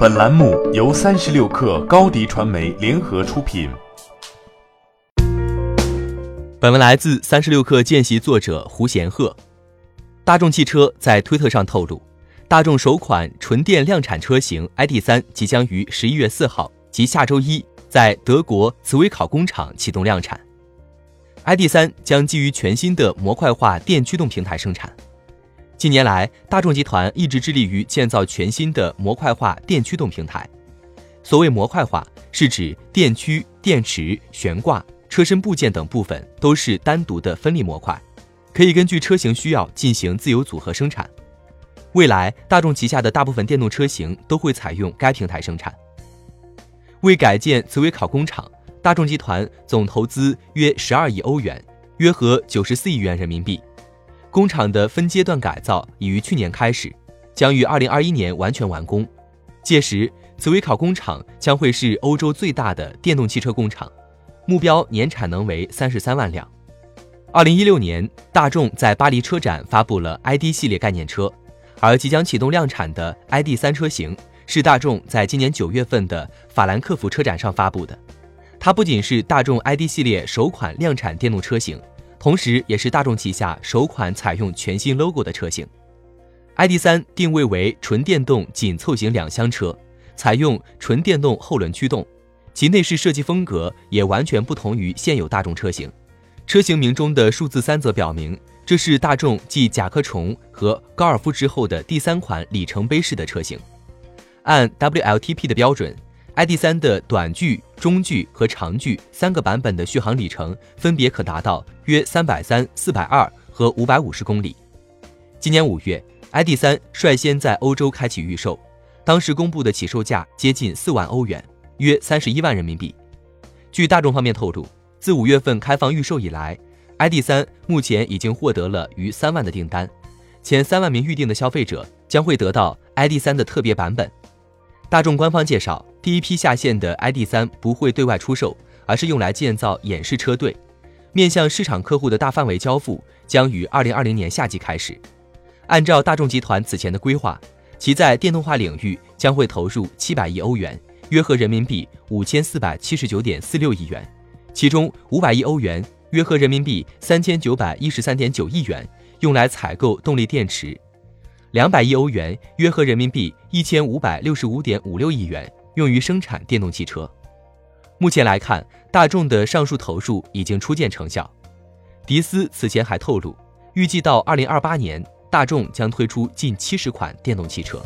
本栏目由三十六氪高低传媒联合出品。本文来自三十六氪见习作者胡贤鹤。大众汽车在推特上透露，大众首款纯电量产车型 ID.3 即将于十一月四号即下周一在德国茨威考工厂启动量产。ID.3 将基于全新的模块化电驱动平台生产。近年来，大众集团一直致力于建造全新的模块化电驱动平台。所谓模块化，是指电驱、电池、悬挂、车身部件等部分都是单独的分立模块，可以根据车型需要进行自由组合生产。未来，大众旗下的大部分电动车型都会采用该平台生产。为改建茨威考工厂，大众集团总投资约十二亿欧元，约合九十四亿元人民币。工厂的分阶段改造已于去年开始，将于二零二一年完全完工。届时，茨威考工厂将会是欧洲最大的电动汽车工厂，目标年产能为三十三万辆。二零一六年，大众在巴黎车展发布了 ID 系列概念车，而即将启动量产的 ID 三车型是大众在今年九月份的法兰克福车展上发布的。它不仅是大众 ID 系列首款量产电动车型。同时，也是大众旗下首款采用全新 logo 的车型。ID.3 定位为纯电动紧凑型两厢车，采用纯电动后轮驱动，其内饰设计风格也完全不同于现有大众车型。车型名中的数字三则表明，这是大众继甲壳虫和高尔夫之后的第三款里程碑式的车型。按 WLTP 的标准。ID.3 的短距、中距和长距三个版本的续航里程分别可达到约三百三、四百二和五百五十公里。今年五月，ID.3 率先在欧洲开启预售，当时公布的起售价接近四万欧元，约三十一万人民币。据大众方面透露，自五月份开放预售以来，ID.3 目前已经获得了逾三万的订单，前三万名预定的消费者将会得到 ID.3 的特别版本。大众官方介绍，第一批下线的 ID.3 不会对外出售，而是用来建造演示车队，面向市场客户的大范围交付将于二零二零年夏季开始。按照大众集团此前的规划，其在电动化领域将会投入七百亿欧元，约合人民币五千四百七十九点四六亿元，其中五百亿欧元，约合人民币三千九百一十三点九亿元，用来采购动力电池。两百亿欧元，约合人民币一千五百六十五点五六亿元，用于生产电动汽车。目前来看，大众的上述投入已经初见成效。迪斯此前还透露，预计到二零二八年，大众将推出近七十款电动汽车。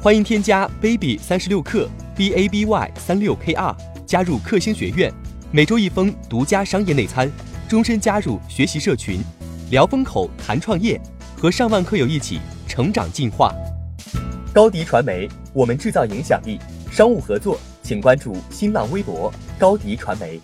欢迎添加 baby 三十六克 b a b y 三六 k r 加入克星学院，每周一封独家商业内参。终身加入学习社群，聊风口谈创业，和上万课友一起成长进化。高迪传媒，我们制造影响力。商务合作，请关注新浪微博高迪传媒。